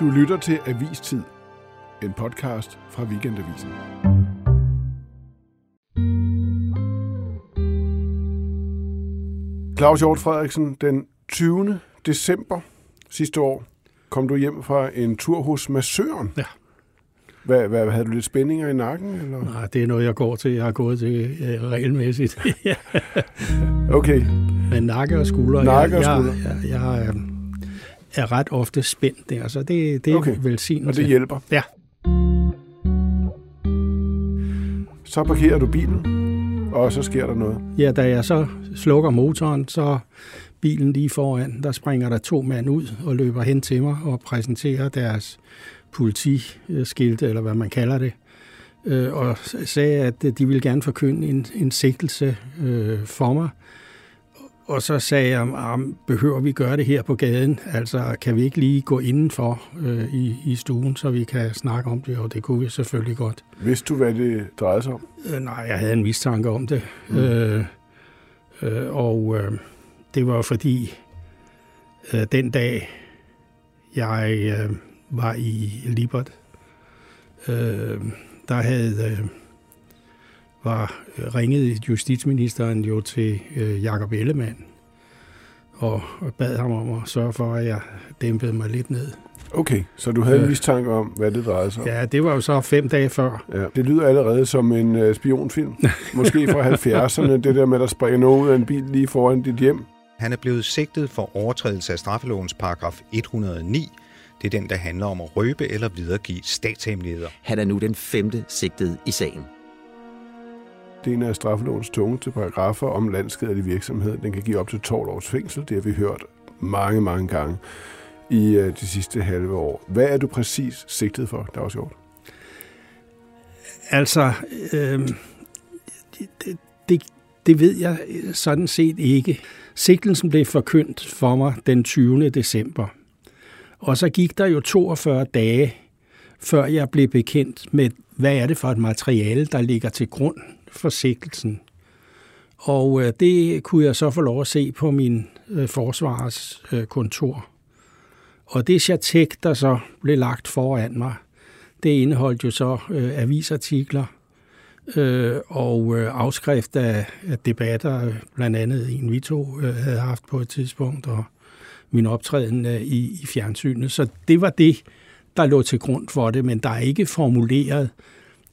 Du lytter til Avistid, en podcast fra Weekendavisen. Claus Hjort Frederiksen, den 20. december sidste år kom du hjem fra en tur hos massøren. Ja. Hvad, hvad, havde du lidt spændinger i nakken? Eller? Nej, det er noget, jeg går til. Jeg har gået til øh, regelmæssigt. Okay, Men nakke og skuldre. Nakke og jeg, skuldre. Jeg, jeg, jeg er, er ret ofte spændt der, så det, det er Okay. velsignelse. og det hjælper. Ja. Så parkerer du bilen, og så sker der noget. Ja, da jeg så slukker motoren, så bilen lige foran, der springer der to mænd ud og løber hen til mig og præsenterer deres politiskilte, eller hvad man kalder det, øh, og sagde, at de ville gerne forkynde en, en sigtelse øh, for mig. Og så sagde jeg, "Am, behøver vi gøre det her på gaden? Altså, kan vi ikke lige gå indenfor øh, i, i stuen, så vi kan snakke om det? Og det kunne vi selvfølgelig godt. Vidste du, hvad det drejede sig om? Øh, nej, jeg havde en mistanke om det. Mm. Øh, øh, og øh, det var fordi, øh, den dag, jeg øh, var i Libert, øh, der havde øh, var ringet justitsministeren jo til øh, Jakob Ellemann og, bad ham om at sørge for, at jeg dæmpede mig lidt ned. Okay, så du havde en Øh. mistanke om, hvad det drejede sig om? Ja, det var jo så fem dage før. Ja. Det lyder allerede som en øh, spionfilm. Måske fra 70'erne, det der med, at der springer nogen ud af en bil lige foran dit hjem. Han er blevet sigtet for overtrædelse af straffelovens paragraf 109. Det er den, der handler om at røbe eller videregive statshemmeligheder. Han er nu den femte sigtede i sagen. Det er en af straffelovens tungeste paragrafer om landskadelig virksomhed. Den kan give op til 12 års fængsel. Det har vi hørt mange, mange gange i øh, de sidste halve år. Hvad er du præcis sigtet for, Dags Hjort? Altså, øh, det, det, det ved jeg øh, sådan set ikke. Sigtelsen blev forkyndt for mig den 20. december. Og så gik der jo 42 dage, før jeg blev bekendt med, hvad er det for et materiale, der ligger til grund forsikkelsen. Og øh, det kunne jeg så få lov at se på min øh, øh, kontor. Og det chatek, der så blev lagt foran mig, det indeholdt jo så øh, avisartikler øh, og øh, afskrift af, af debatter, blandt andet en vi to øh, havde haft på et tidspunkt, og min optræden øh, i, i fjernsynet. Så det var det, der lå til grund for det, men der er ikke formuleret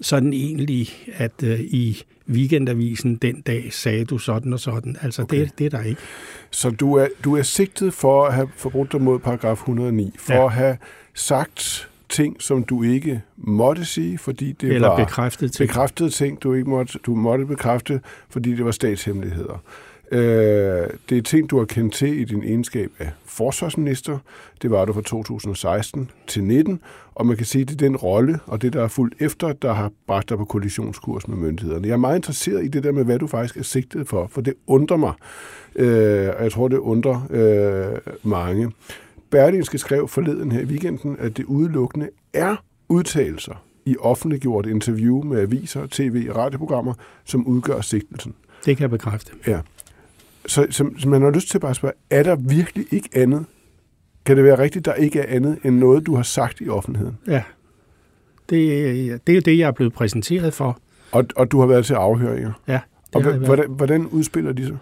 sådan egentlig, at øh, i weekendavisen den dag sagde du sådan og sådan. Altså okay. det, det er der ikke. Så du er, du er sigtet for at have forbrudt dig mod paragraf 109, for Ja. at have sagt ting, som du ikke måtte sige, fordi det Eller var bekræftet til. bekræftede ting, du ikke måtte, du måtte bekræfte, fordi det var statshemmeligheder. Øh, det er ting, du har kendt til i din egenskab af forsvarsminister. Det var du fra 2016 til 19, og man kan sige, at det er den rolle, og det, der er fuldt efter, der har bragt dig på kollisionskurs med myndighederne. Jeg er meget interesseret i det der med, hvad du faktisk er sigtet for, for det undrer mig, øh, og jeg tror, det undrer øh, mange. Berlingske skrev forleden her i weekenden, at det udelukkende er udtalelser i offentliggjort interview med aviser, tv og radioprogrammer, som udgør sigtelsen. Det kan jeg bekræfte. Ja. Så, så, så man har lyst til bare at spørge, er der virkelig ikke andet? Kan det være rigtigt, der ikke er andet end noget, du har sagt i offentligheden? Ja. Det, det er jo det, jeg er blevet præsenteret for. Og, og du har været til afhøringer. Ja. Og hvordan, hvordan udspiller de sig?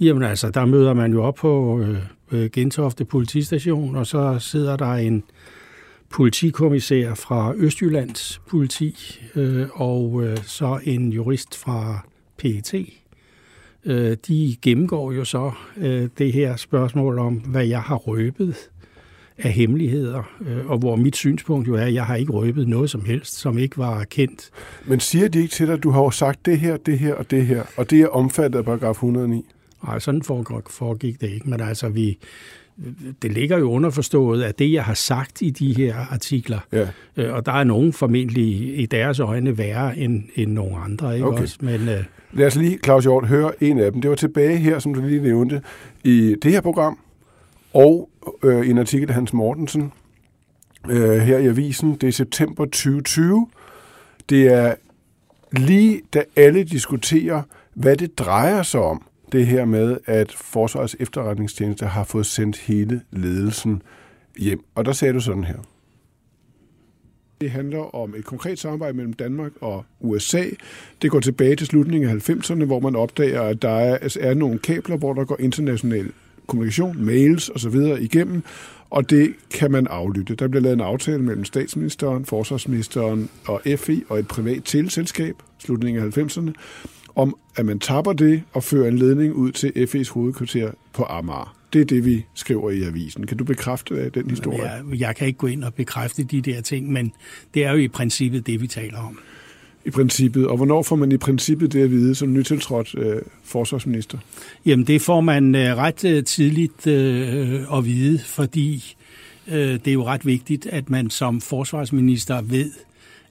Jamen altså, der møder man jo op på øh, øh, Gentofte politistation, og så sidder der en politikommissær fra Østjyllands politi, øh, og øh, så en jurist fra PET. Øh, de gennemgår jo så øh, det her spørgsmål om, hvad jeg har røbet af hemmeligheder, øh, og hvor mit synspunkt jo er, at jeg har ikke røbet noget som helst, som ikke var kendt. Men siger de ikke til dig, at du har jo sagt det her, det her og det her, og det er omfattet af paragraf 109? Nej, sådan foregik, det ikke, men altså vi, det ligger jo underforstået, at det, jeg har sagt i de her artikler, Ja. øh, og der er nogen formentlig i deres øjne værre end, end nogle andre, ikke Okay. også? Men øh, Lad os lige, Claus Hjort, høre en af dem. Det var tilbage her, som du lige nævnte, i det her program, og øh, en artikel af Hans Mortensen øh, her i avisen. Det er september 2020. Det er lige da alle diskuterer, hvad det drejer sig om, det her med, at Forsvarets efterretningstjeneste har fået sendt hele ledelsen hjem. Og der sagde du sådan her. Det handler om et konkret samarbejde mellem Danmark og USA. Det går tilbage til slutningen af 90'erne, hvor man opdager, at der er, altså er nogle kabler, hvor der går international kommunikation, mails osv. igennem, og det kan man aflytte. Der bliver lavet en aftale mellem statsministeren, forsvarsministeren og FI og et privat teleselskab, slutningen af 90'erne, om at man tapper det og fører en ledning ud til FE's hovedkvarter på Amager. Det er det, vi skriver i avisen. Kan du bekræfte øh, den historie? Jeg, jeg kan ikke gå ind og bekræfte de der ting, men det er jo i princippet det, vi taler om. I princippet. Og hvornår får man i princippet det at vide som nytiltrådt øh, forsvarsminister? Jamen, det får man øh, ret øh, tidligt øh, at vide, fordi øh, det er jo ret vigtigt, at man som forsvarsminister ved,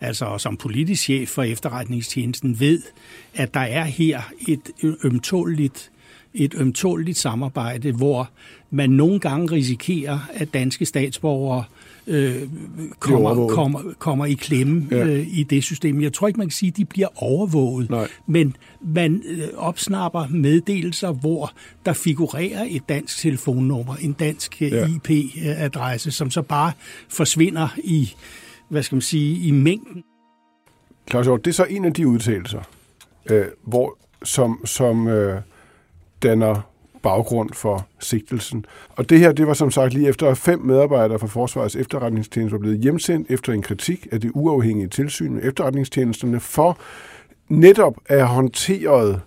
altså som politisk chef for efterretningstjenesten ved, at der er her et ømtåligt et ømtåligt samarbejde, hvor man nogle gange risikerer, at danske statsborgere øh, kommer, kommer, kommer i klemme ja. øh, i det system. Jeg tror ikke, man kan sige, at de bliver overvåget, Nej. men man øh, opsnapper meddelelser, hvor der figurerer et dansk telefonnummer, en dansk øh, ja. IP-adresse, som så bare forsvinder i, hvad skal man sige, i mængden. Claus det er så en af de udtalelser, øh, hvor, som, som øh, danner baggrund for sigtelsen. Og det her, det var som sagt lige efter, at fem medarbejdere fra Forsvarets efterretningstjeneste var blevet hjemsendt efter en kritik af det uafhængige tilsyn med efterretningstjenesterne for netop at have håndteret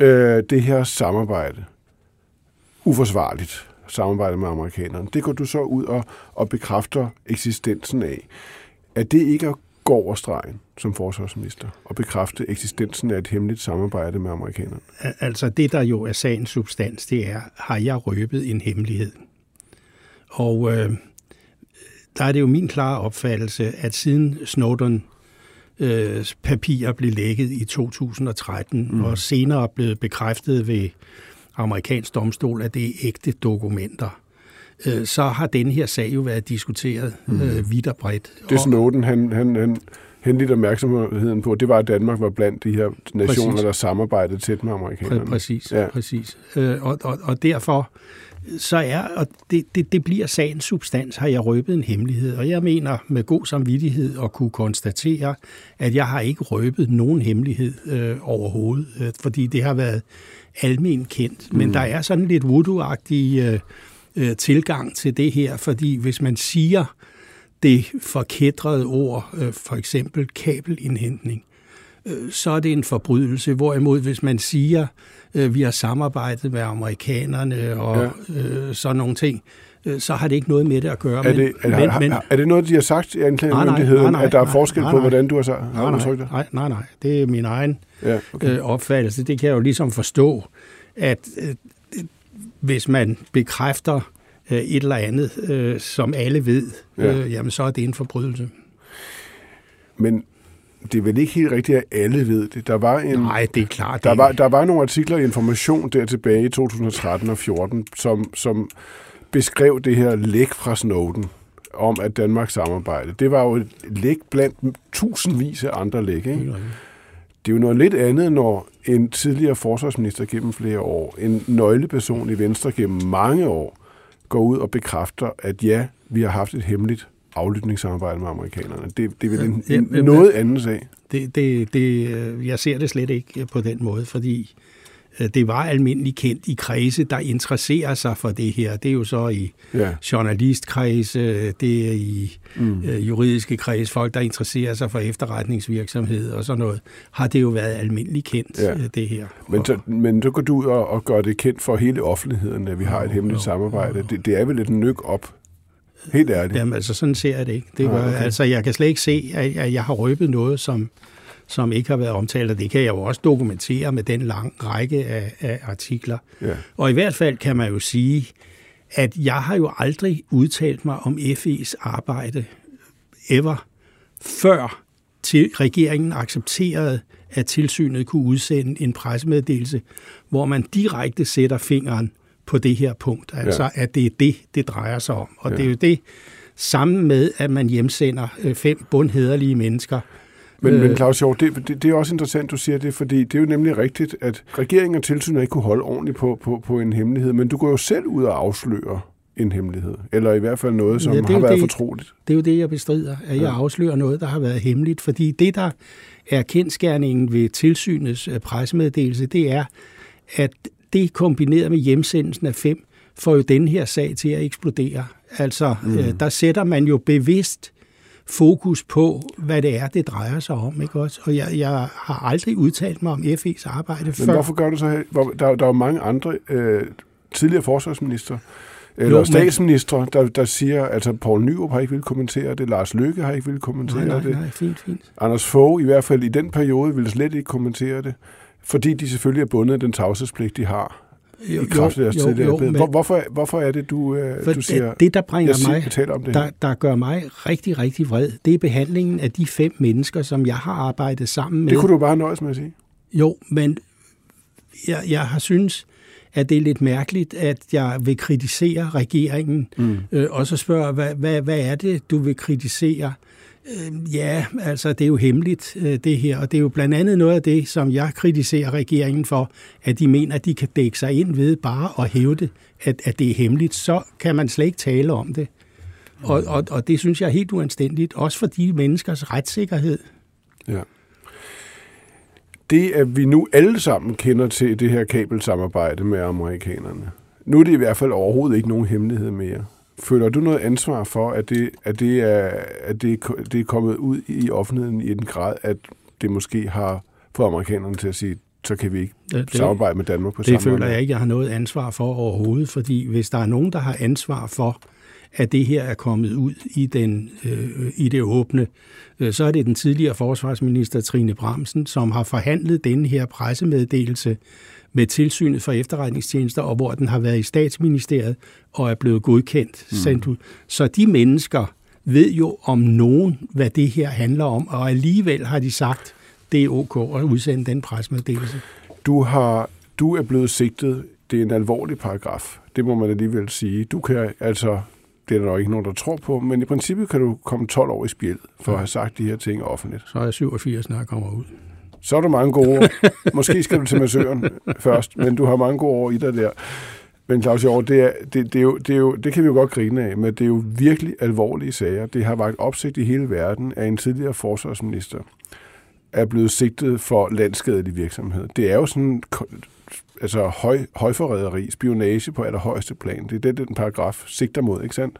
øh, det her samarbejde uforsvarligt samarbejde med amerikanerne. Det går du så ud og, og bekræfter eksistensen af. At det ikke er gå over stregen som forsvarsminister og bekræfte eksistensen af et hemmeligt samarbejde med amerikanerne? Altså det, der jo er sagens substans, det er, har jeg røbet en hemmelighed? Og øh, der er det jo min klare opfattelse, at siden Snowden øh, papirer blev lækket i 2013, mm. og senere blev bekræftet ved amerikansk domstol, at det er ægte dokumenter, øh, så har den her sag jo været diskuteret øh, vidt og bredt. Det Snowden, han, han, han henlede opmærksomheden på, det var, at Danmark var blandt de her nationer, præcis. der samarbejdede tæt med amerikanerne. Præcis, ja. præcis. Øh, og, og, og derfor så er, og det, det, det bliver sagens substans, har jeg røbet en hemmelighed. Og jeg mener med god samvittighed at kunne konstatere, at jeg har ikke røbet nogen hemmelighed øh, overhovedet, øh, fordi det har været almen kendt. Men mm. der er sådan lidt voodoo-agtig øh, øh, tilgang til det her, fordi hvis man siger det forkædrede ord, øh, for eksempel kabelindhentning, øh, så er det en forbrydelse. Hvorimod hvis man siger, øh, vi har samarbejdet med amerikanerne og ja. øh, sådan nogle ting, øh, så har det ikke noget med det at gøre. Er det, men, er, men, er det noget, de har sagt i anklagemyndigheden, at der er forskel nej, nej, på, hvordan du har, sagt, nej, nej, det? Nej, nej, nej. Det er min egen ja, okay. øh, opfattelse. Det kan jeg jo ligesom forstå, at øh, hvis man bekræfter øh, et eller andet, øh, som alle ved, ja. jamen så er det en forbrydelse. Men det er vel ikke helt rigtigt, at alle ved det. Der var en, Nej, det er klart. Der, var, der var nogle artikler i Information der tilbage i 2013 og 14, som, som beskrev det her læk fra Snowden om, at Danmark samarbejde. Det var jo et læk blandt tusindvis af andre læk. Ikke? Det er jo noget lidt andet, når en tidligere forsvarsminister gennem flere år, en nøgleperson i Venstre gennem mange år, går ud og bekræfter, at ja, vi har haft et hemmeligt aflytningssamarbejde med amerikanerne. Det, det er vel en, ja, ja, noget andet sag. Det, det, det, jeg ser det slet ikke på den måde, fordi Øh, det var almindeligt kendt i kredse, der interesserer sig for det her. Det er jo så i ja. journalistkredse, det er i mm. øh, juridiske kreds, folk, der interesserer sig for efterretningsvirksomhed og sådan noget, har det jo været almindeligt kendt, ja. Øh, det her. Men så, men så går du ud og, og gør det kendt for hele offentligheden, at vi har et hemmeligt jo, samarbejde. Jo. Det, det er vel et nyk op Helt ærligt. Jamen, altså, sådan ser jeg det ikke. Det var, ah, okay. Altså, jeg kan slet ikke se, at jeg har røbet noget, som, som ikke har været omtalt, og det kan jeg jo også dokumentere med den lang række af, af artikler. Ja. Og i hvert fald kan man jo sige, at jeg har jo aldrig udtalt mig om FE's arbejde ever, før til regeringen accepterede, at tilsynet kunne udsende en pressemeddelelse, hvor man direkte sætter fingeren på det her punkt. Altså, ja. at det er det, det drejer sig om. Og ja. det er jo det, sammen med, at man hjemsender øh, fem bundhederlige mennesker, men, øh, men Claus Hjort, det, det, det er også interessant, du siger det, fordi det er jo nemlig rigtigt, at regeringen og tilsynet ikke kunne holde ordentligt på, på, på en hemmelighed, men du går jo selv ud og afslører en hemmelighed. Eller i hvert fald noget, som Ja, har været det- fortroligt. Det er jo det, jeg bestrider, at jeg Ja. afslører noget, der har været hemmeligt. Fordi det, der er kendskærningen ved tilsynets øh, pressemeddelelse, det er, at det kombineret med hjemsendelsen af fem, får jo den her sag til at eksplodere. Altså, mm. øh, der sætter man jo bevidst fokus på, hvad det er, det drejer sig om. Ikke også? Og jeg, jeg har aldrig udtalt mig om FE's arbejde Men før. hvorfor gør du så her? Der, der er jo mange andre øh, tidligere forsvarsminister eller Jo, men- statsministre, der, der siger, altså Poul Nyrup har ikke ville kommentere det, Lars Løkke har ikke ville kommentere Nej, nej, det, nej, fint, fint. Anders Fogh i hvert fald i den periode ville slet ikke kommentere det, fordi de selvfølgelig er bundet af den tavshedspligt, de har i kraft af deres jo, tidligere jo, men- Hvor, hvorfor, hvorfor er det, du, øh, du siger, det, der bringer jeg siger, mig, taler om det der, der gør mig rigtig, rigtig vred, det er behandlingen af de fem mennesker, som jeg har arbejdet sammen med. Det kunne du bare nøjes med at sige. Jo, men jeg, jeg har synes, at det er lidt mærkeligt, at jeg vil kritisere regeringen, mm. øh, og så spørger, hvad, hvad, hvad er det, du vil kritisere? Øh, ja, altså det er jo hemmeligt, øh, det her, og det er jo blandt andet noget af det, som jeg kritiserer regeringen for, at de mener, at de kan dække sig ind ved bare at hævde, at, at det er hemmeligt, så kan man slet ikke tale om det. Og, og, og det synes jeg er helt uanstændigt, også for de menneskers retssikkerhed. Ja. Det, at vi nu alle sammen kender til det her kabelsamarbejde med amerikanerne, nu er det i hvert fald overhovedet ikke nogen hemmelighed mere. Føler du noget ansvar for, at det, at det, er, at det, er- det er kommet ud i offentligheden i den grad, at det måske har fået amerikanerne til at sige, så kan vi ikke Det- samarbejde med Danmark på samme Det føler måde? jeg ikke, jeg har noget ansvar for overhovedet, fordi hvis der er nogen, der har ansvar for, at det her er kommet ud i, den, øh, i det åbne, øh, så er det den tidligere forsvarsminister Trine Bramsen, som har forhandlet denne her pressemeddelelse med tilsynet for efterretningstjenester, og hvor den har været i statsministeriet og er blevet godkendt. Mm. Sendt ud. Så de mennesker ved jo om nogen, hvad det her handler om, og alligevel har de sagt, det er ok at udsende den pressemeddelelse. Du, har, du er blevet sigtet. Det er en alvorlig paragraf. Det må man alligevel sige. Du kan altså, det er der nok ikke nogen, der tror på, men i princippet kan du komme 12 år i spjæld for at have sagt de her ting offentligt. Så er jeg 87, når jeg kommer ud. Så er du mange gode år. Måske skal du til massøren først, men du har mange gode år i dig der. Men Claus Hjort, det, er, det, det, er jo, det, er jo, det kan vi jo godt grine af, men det er jo virkelig alvorlige sager. Det har vagt opsigt i hele verden, at en tidligere forsvarsminister er blevet sigtet for landskadelig virksomhed. Det er jo sådan altså høj, højforræderi, spionage på allerhøjeste plan. Det er det, den paragraf sigter mod, ikke sandt?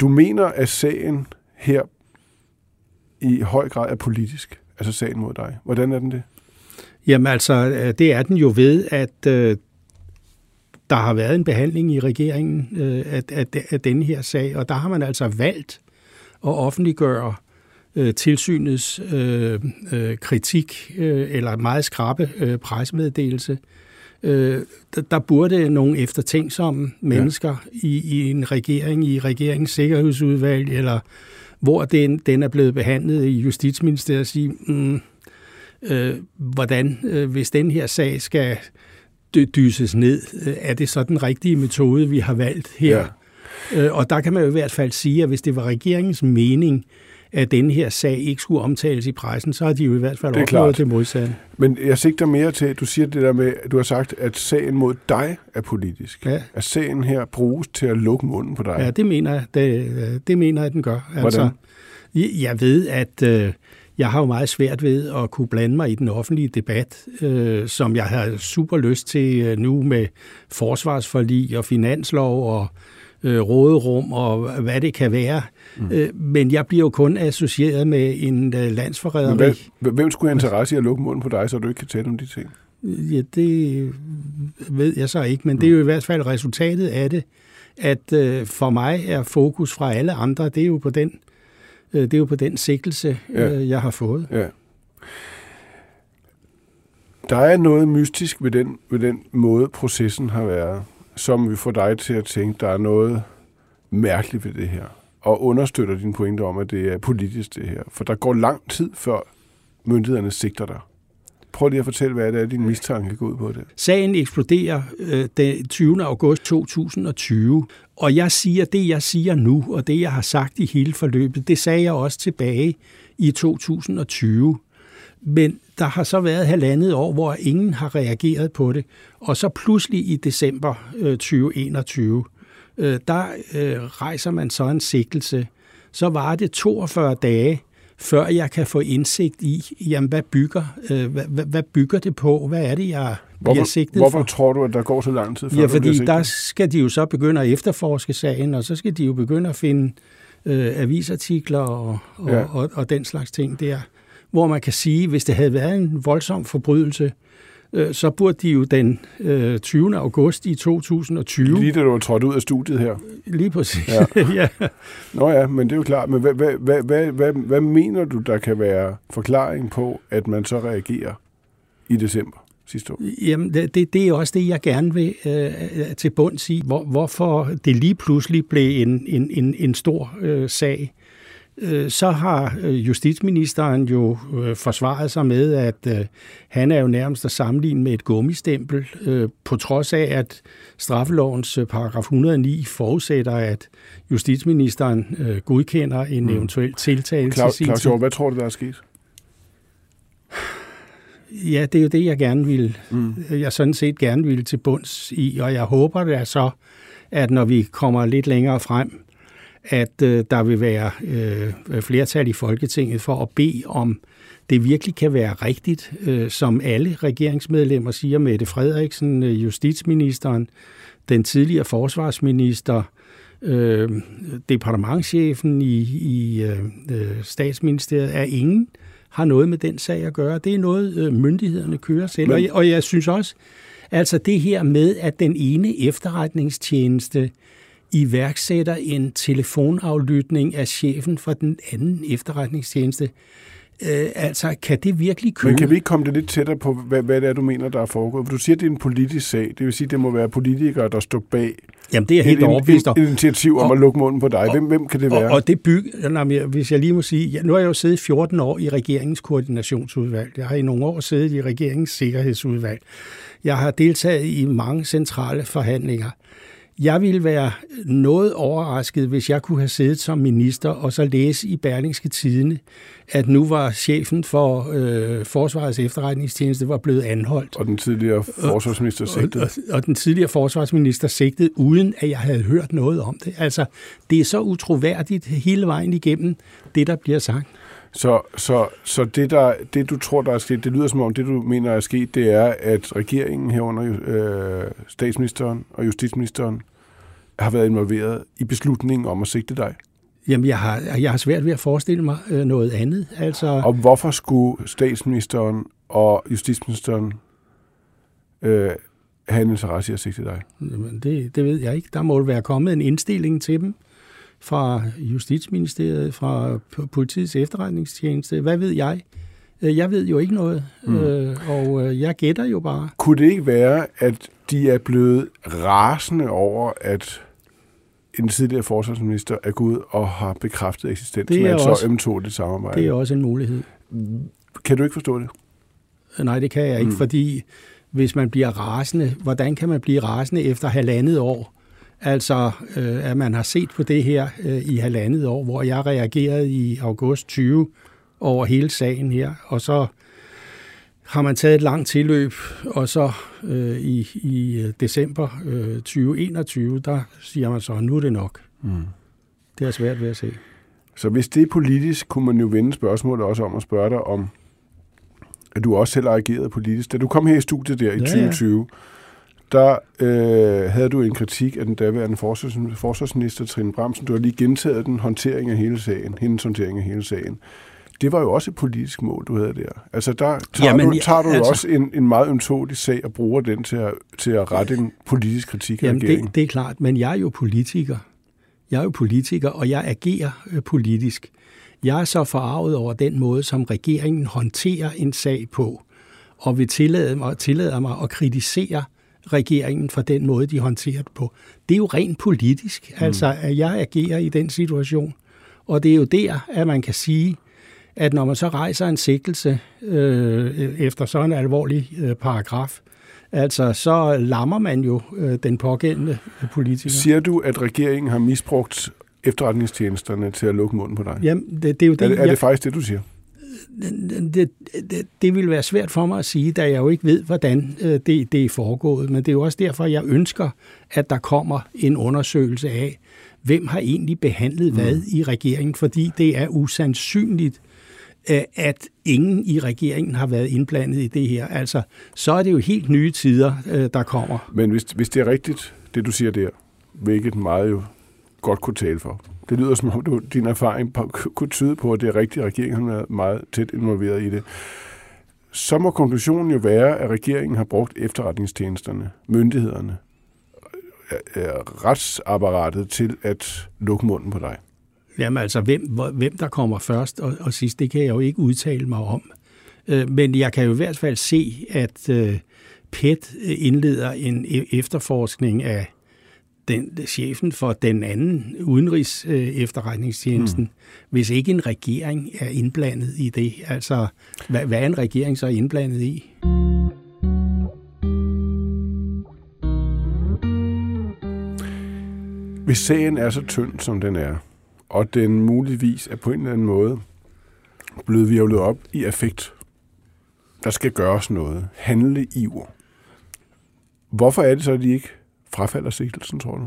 Du mener, at sagen her i høj grad er politisk, altså sagen mod dig. Hvordan er den det? Jamen altså, øh, det er den jo ved, at øh, der har været en behandling i regeringen øh, af, af, af denne her sag, og der har man altså valgt at offentliggøre øh, tilsynets øh, øh, kritik øh, eller meget skrappe øh, pressemeddelelse. Øh, der, der burde nogle eftertænksomme mennesker ja. i, i en regering, i regeringens sikkerhedsudvalg, eller hvor den, den er blevet behandlet i Justitsministeriet, sige, mm, øh, hvordan, øh, hvis den her sag skal dy- dyses ned, øh, er det så den rigtige metode, vi har valgt her? Ja. Øh, og der kan man jo i hvert fald sige, at hvis det var regeringens mening, at den her sag ikke skulle omtales i pressen, så har de jo i hvert fald Det opnået klart. det modsatte. Men jeg sigter mere til, at du siger det der med, at du har sagt, at sagen mod dig er politisk. Ja. At sagen her bruges til at lukke munden på dig. Ja, det mener jeg, det, det mener jeg, den gør. Altså, Hvordan? jeg- jeg ved, at øh, jeg har jo meget svært ved at kunne blande mig i den offentlige debat, øh, som jeg har super lyst til øh, nu med forsvarsforlig og finanslov og øh, råderum og hvad det kan være. Mm. Øh, men jeg bliver jo kun associeret med en øh, Men landsforræderi. hvem skulle have interesse i at lukke munden på dig, så du ikke kan tale om de ting? Ja, det ved jeg så ikke, men det er jo i hvert fald resultatet af det, at øh, for mig er fokus fra alle andre, det er jo på den, øh, det er jo på den sigtelse, Ja. øh, jeg har fået. Ja. Der er noget mystisk ved den, ved den måde, processen har været, som vi får dig til at tænke, der er noget mærkeligt ved det her, og understøtter din pointe om, at det er politisk det her. For der går lang tid, før myndighederne sigter dig. Prøv lige at fortælle, hvad det er, din mistanke går ud på det. Sagen eksploderer øh, den 20. august 2020, og jeg siger det, jeg siger nu, og det, jeg har sagt i hele forløbet, det sagde jeg også tilbage i 2020. Men der har så været halvandet år, hvor ingen har reageret på det. Og så pludselig i december øh, 2021, øh, der øh, rejser man så en sigtelse. Så var det 42 dage, før jeg kan få indsigt i, jamen, hvad bygger, øh, hvad, hvad bygger det på? Hvad er det, jeg Hvorfor, sigtet hvorfor for? tror du, at der går så lang tid? Før Ja, fordi der skal de jo så begynde at efterforske sagen, og så skal de jo begynde at finde øh, avisartikler og, og, Ja. ja. og, og den slags ting der. Hvor man kan sige, hvis det havde været en voldsom forbrydelse, øh, så burde de jo den øh, 20. august i 2020, Lige da du var trådt ud af studiet her. lige præcis, Ja. ja. Nå ja, men det er jo klart. Men hvad, hvad, hvad, hvad, hvad, hvad mener du, der kan være forklaring på, at man så reagerer i december sidste år? Jamen, det, det, det er også det, jeg gerne vil øh, til bunds i. Hvor, hvorfor det lige pludselig blev en, en, en, en stor øh, sag. Øh, så har øh, justitsministeren jo øh, forsvaret sig med, at han er jo nærmest at sammenligne med et gummistempel, på trods af, at straffelovens paragraf 109 forudsætter, at justitsministeren godkender en Mm. eventuel tiltale Claus, til Claus. Hjort, hvad tror du, der er sket? Ja, det er jo det, jeg gerne vil, Mm. jeg sådan set gerne vil til bunds i, og jeg håber da så, at når vi kommer lidt længere frem, at øh, der vil være øh, flertal i Folketinget for at bede om, det virkelig kan være rigtigt, øh, som alle regeringsmedlemmer siger, Mette Frederiksen, øh, justitsministeren, den tidligere forsvarsminister, øh, departementchefen i, i øh, øh, statsministeriet, er ingen har noget med den sag at gøre. Det er noget, øh, myndighederne kører selv. Men- Og, jeg, og jeg synes også, altså det her med, at den ene efterretningstjeneste iværksætter en telefonaflytning af chefen for den anden efterretningstjeneste, øh, altså kan det virkelig købe? Men kan vi ikke komme det lidt tættere på, hvad, hvad det er, du mener, der er foregået? For du siger, at det er en politisk sag. Det vil sige, at det må være politikere, der står bag Jamen det er jeg helt overbevist om. et, initiativ om Og- at lukke munden på dig. Hvem, hvem kan det være? Og, og det bygger, nej, hvis jeg lige må sige, ja, nu har jeg jo siddet 14 år i regeringens koordinationsudvalg. Jeg har i nogle år siddet i regeringens sikkerhedsudvalg. Jeg har deltaget i mange centrale forhandlinger. Jeg ville være noget overrasket, hvis jeg kunne have siddet som minister og så læse i Berlingske Tidene, at nu var chefen for øh, Forsvarets efterretningstjeneste var blevet anholdt. og den tidligere forsvarsminister Og, sigtet. og, og den tidligere forsvarsminister sigtede, uden at jeg havde hørt noget om det. Altså, det er så utroværdigt hele vejen igennem, det der bliver sagt. Så, så, så det, der, det, du tror, der er sket, det lyder som om, det du mener er sket, det er, at regeringen herunder øh, statsministeren og justitsministeren har været involveret i beslutningen om at sigte dig. Jamen, jeg har, jeg har svært ved at forestille mig øh, noget andet. Altså, Og hvorfor skulle statsministeren og justitsministeren øh, have en interesse i at sigte dig? jamen, det, det ved jeg ikke. Der må være kommet en indstilling til dem fra Justitsministeriet, fra politiets efterretningstjeneste. Hvad ved jeg? Øh, Jeg ved jo ikke noget, Mm. mm. øh, og øh, jeg gætter jo bare. Kunne det ikke være, at de er blevet rasende over, at en tidligere forsvarsminister er gået og har bekræftet eksistensen Det af et så også- ømtåligt samarbejde? Det er også en mulighed. Kan du ikke forstå det? Nej, det kan jeg ikke, Mm. mm. fordi hvis man bliver rasende, hvordan kan man blive rasende efter halvandet år? Altså, øh, at man har set på det her øh, i halvandet år, hvor jeg reagerede i august 20 over hele sagen her, og så har man taget et langt tilløb, og så øh, i, i øh, december øh, 2021, der siger man så, nu er det nok. Mm. Det er svært ved at se. Så hvis det er politisk, kunne man jo vende spørgsmålet også om at spørge dig om, at du også selv har ageret politisk. Da du kom her i studiet der i Ja, ja. 2020, der øh, havde du en kritik af den daværende forsvars, forsvarsminister Trine Bramsen. Du har lige gentaget den håndtering af hele sagen, hendes håndtering af hele sagen. Det var jo også et politisk mål, du havde der. Altså der tager Jamen, du, tager du altså- også en, en meget ømtålig sag og bruger den til at, til at rette en politisk kritik af Jamen, regeringen. det, det er klart, men jeg er jo politiker. Jeg er jo politiker, og jeg agerer øh, politisk. Jeg er så forarvet over den måde, som regeringen håndterer en sag på, og vil tillade mig, tillader mig at kritisere regeringen for den måde, de håndterer det på. Det er jo rent politisk, mm. altså at jeg agerer i den situation. Og det er jo der, at man kan sige, at når man så rejser en sigtelse øh, efter sådan en alvorlig øh, paragraf, altså så lammer man jo øh, den pågældende politiker. Siger du, at regeringen har misbrugt efterretningstjenesterne til at lukke munden på dig? Jamen, det, det er jo det, er, det, er jeg, det faktisk det, du siger? Det, det, det vil være svært for mig at sige, da jeg jo ikke ved, hvordan øh, det, det er foregået. Men det er jo også derfor, jeg ønsker, at der kommer en undersøgelse af, hvem har egentlig behandlet hvad mm. i regeringen, fordi det er usandsynligt, øh, at ingen i regeringen har været indblandet i det her. Altså, så er det jo helt nye tider, øh, der kommer. Men hvis, hvis det er rigtigt, det du siger der, hvilket meget jo godt kunne tale for, det lyder som om, du, din erfaring på, kunne tyde på, at det er rigtigt, at regeringen har været meget tæt involveret i det. Så må konklusionen jo være, at regeringen har brugt efterretningstjenesterne, myndighederne, retsapparatet til at lukke munden på dig. Jamen altså, hvem, hvem der kommer først og, og sidst, det kan jeg jo ikke udtale mig om. Øh, men jeg kan jo i hvert fald se, at øh, PET indleder en e- efterforskning af den, chefen for den anden udenrigs øh, efterretningstjenesten, mm. hvis ikke en regering er indblandet i det. Altså, hvad, hvad er en regering så indblandet i? Hvis sagen er så tynd, som den er, og den muligvis er på en eller anden måde blevet virvlet op i affekt, der skal gøres noget, handle i ord. Hvorfor er det så, at de ikke frafalder sigtelsen, tror du?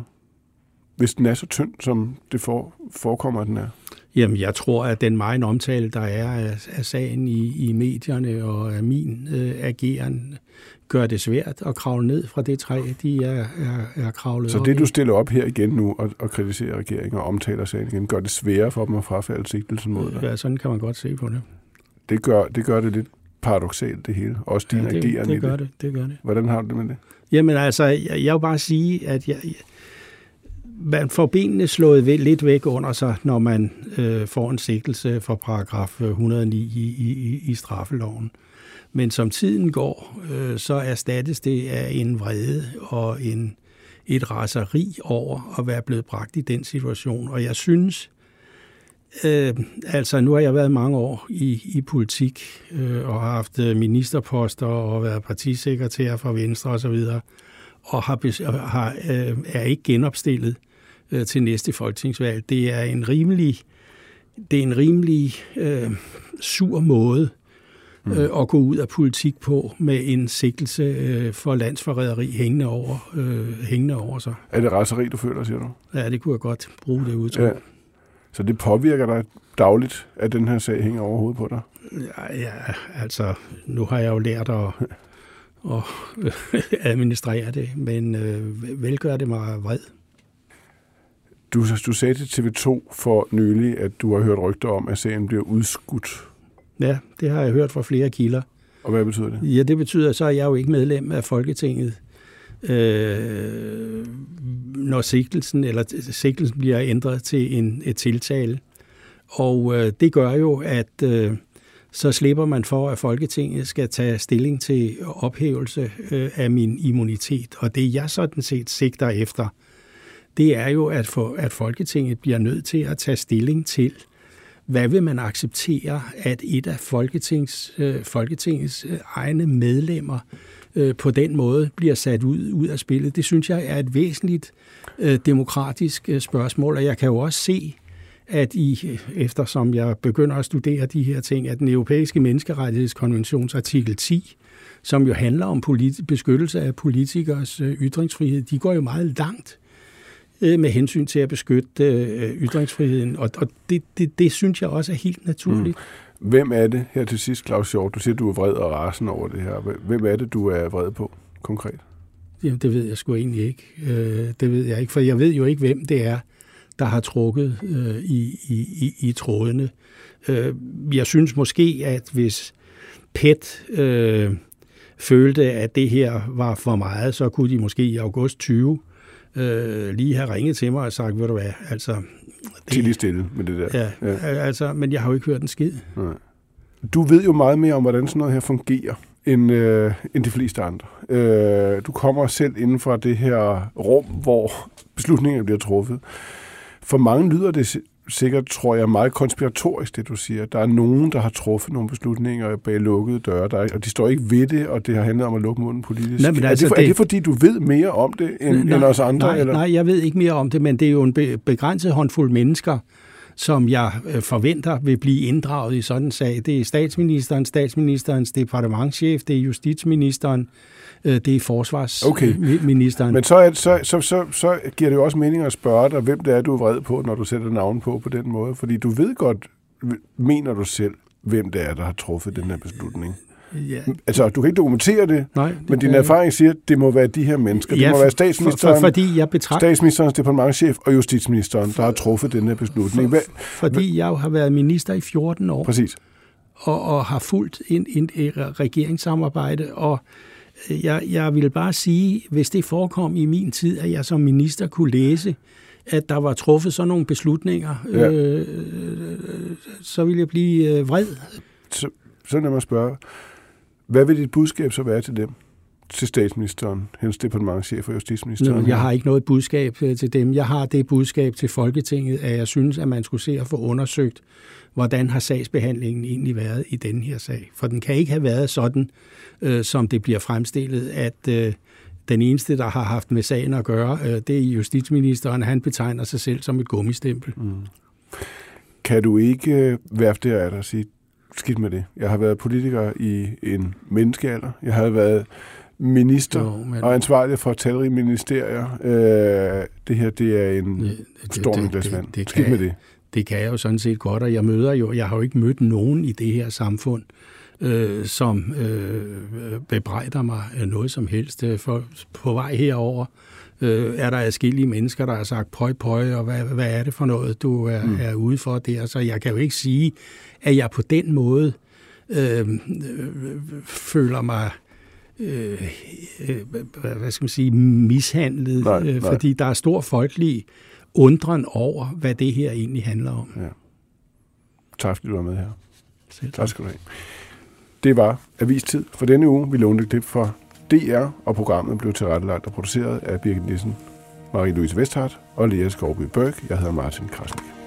Hvis den er så tynd, som det for, forekommer, at den er? Jamen, jeg tror, at den meget omtale, der er af, af sagen i, i medierne og af min øh, ageren, gør det svært at kravle ned fra det træ, de er, er, er kravlet Så det, du stiller op her igen nu og, og kritiserer regeringen og omtaler sagen igen, gør det sværere for dem at frafalde sigtelsen mod dig? Ja, sådan kan man godt se på det. Det gør det, gør det lidt paradoxalt, det hele. Også din ja, det, ageren det gør det. det. det gør det. Hvordan har du det med det? Jamen altså, jeg, jeg vil bare sige, at jeg, man får benene slået ved, lidt væk under sig, når man øh, får en sigtelse for paragraf øh, 109 i, i, i straffeloven. Men som tiden går, øh, så erstattes det af en vrede og en, et raseri over at være blevet bragt i den situation. Og jeg synes, Øh, altså, nu har jeg været mange år i, i politik øh, og har haft øh, ministerposter og været partisekretær for Venstre osv., og, og har, har, øh, er ikke genopstillet øh, til næste folketingsvalg. Det er en rimelig, det er en rimelig øh, sur måde mm. øh, at gå ud af politik på med en sigtelse øh, for landsforræderi hængende over, øh, hængende over sig. Er det raseri, du føler, siger du? Ja, det kunne jeg godt bruge det udtryk. Ja. Så det påvirker dig dagligt, at den her sag hænger over hovedet på dig? Ja, ja altså, nu har jeg jo lært at, at administrere det, men øh, vel gør det mig vred. Du, du sagde til TV2 for nylig, at du har hørt rygter om, at sagen bliver udskudt. Ja, det har jeg hørt fra flere kilder. Og hvad betyder det? Ja, det betyder, så er jeg jo ikke medlem af Folketinget øh, når sigtelsen, eller sigtelsen bliver ændret til en, et tiltale. Og øh, det gør jo, at øh, så slipper man for, at Folketinget skal tage stilling til ophævelse øh, af min immunitet. Og det jeg sådan set sigter efter, det er jo, at, for, at Folketinget bliver nødt til at tage stilling til, hvad vil man acceptere, at et af Folketings, øh, Folketingets øh, egne medlemmer øh, Øh, på den måde bliver sat ud, ud af spillet. Det synes jeg er et væsentligt øh, demokratisk øh, spørgsmål, og jeg kan jo også se, at i, øh, eftersom jeg begynder at studere de her ting, at den europæiske menneskerettighedskonventions artikel 10, som jo handler om politi- beskyttelse af politikers øh, ytringsfrihed, de går jo meget langt øh, med hensyn til at beskytte øh, ytringsfriheden, og, og det, det, det synes jeg også er helt naturligt. Mm. Hvem er det her til sidst, Claus Hjort? Du siger, du er vred og rasen over det her. Hvem er det, du er vred på konkret? Jamen, det ved jeg sgu egentlig ikke. Øh, det ved jeg ikke, for jeg ved jo ikke, hvem det er, der har trukket øh, i, i, i trådene. Øh, jeg synes måske, at hvis PET øh, følte, at det her var for meget, så kunne de måske i august 20 øh, lige have ringet til mig og sagt, ved du hvad, altså til lige stille med det der. Ja, ja. altså, men jeg har jo ikke hørt en skid. Nej. Du ved jo meget mere om, hvordan sådan noget her fungerer, end, øh, end de fleste andre. Øh, du kommer selv inden for det her rum, hvor beslutninger bliver truffet. For mange lyder det sikkert, tror jeg, meget konspiratorisk, det du siger. Der er nogen, der har truffet nogle beslutninger bag lukkede døre, der er, og de står ikke ved det, og det har handlet om at lukke munden politisk. Nej, men altså, er, det, for, det, er det fordi, du ved mere om det, end, nej, end os andre? Nej, eller? nej, jeg ved ikke mere om det, men det er jo en begrænset håndfuld mennesker, som jeg øh, forventer vil blive inddraget i sådan en sag. Det er statsministeren, statsministerens departementchef, det er justitsministeren, øh, det er forsvarsministeren. Okay. Men så, så, så, så, så giver det jo også mening at spørge dig, hvem det er, du er vred på, når du sætter navn på på den måde. Fordi du ved godt, mener du selv, hvem det er, der har truffet den her beslutning. Ja. Altså, du kan ikke dokumentere det, Nej, det men din erfaring siger, at det må være de her mennesker. Ja, det må være statsministeren, for, for, fordi jeg betragt... statsministerens departementchef og justitsministeren, der har truffet den her beslutning. For, fordi jeg jo har været minister i 14 år. Præcis. Og, og har fulgt en, en, en regeringssamarbejde, og jeg, jeg vil bare sige, hvis det forekom i min tid, at jeg som minister kunne læse, at der var truffet sådan nogle beslutninger, ja. øh, så ville jeg blive øh, vred. Så, så lad mig spørge, hvad vil dit budskab så være til dem? Til statsministeren, hendes departementchef og justitsministeren? Jeg har ikke noget budskab øh, til dem. Jeg har det budskab til Folketinget, at jeg synes, at man skulle se at få undersøgt, hvordan har sagsbehandlingen egentlig været i den her sag. For den kan ikke have været sådan, øh, som det bliver fremstillet, at øh, den eneste, der har haft med sagen at gøre, øh, det er justitsministeren. Han betegner sig selv som et gummistempel. Mm. Kan du ikke øh, være af dig og sige, skidt med det. Jeg har været politiker i en menneskealder. Jeg har været minister jo, men... og ansvarlig for talrige ministerier. Øh, det her, det er en ja, det, storm det, vand. Det, det, kan, med det. Det kan jeg jo sådan set godt, og jeg møder jo, jeg har jo ikke mødt nogen i det her samfund, øh, som øh, bebrejder mig noget som helst. For på vej herover øh, er der adskillige mennesker, der har sagt pøj pøj, og hvad, hvad er det for noget, du er, mm. er ude for der? Så jeg kan jo ikke sige, at jeg på den måde øh, øh, føler mig øh, øh, hvad skal man sige, mishandlet, nej, nej. fordi der er stor folkelig undren over, hvad det her egentlig handler om. Ja. Tak fordi du var med her. Selv tak skal du have. Det var Avistid for denne uge. Vi lånte et klip fra DR, og programmet blev tilrettelagt og produceret af Birgit Nissen, Marie-Louise Vesthardt og Lea Skovby Børk. Jeg hedder Martin Krasnik.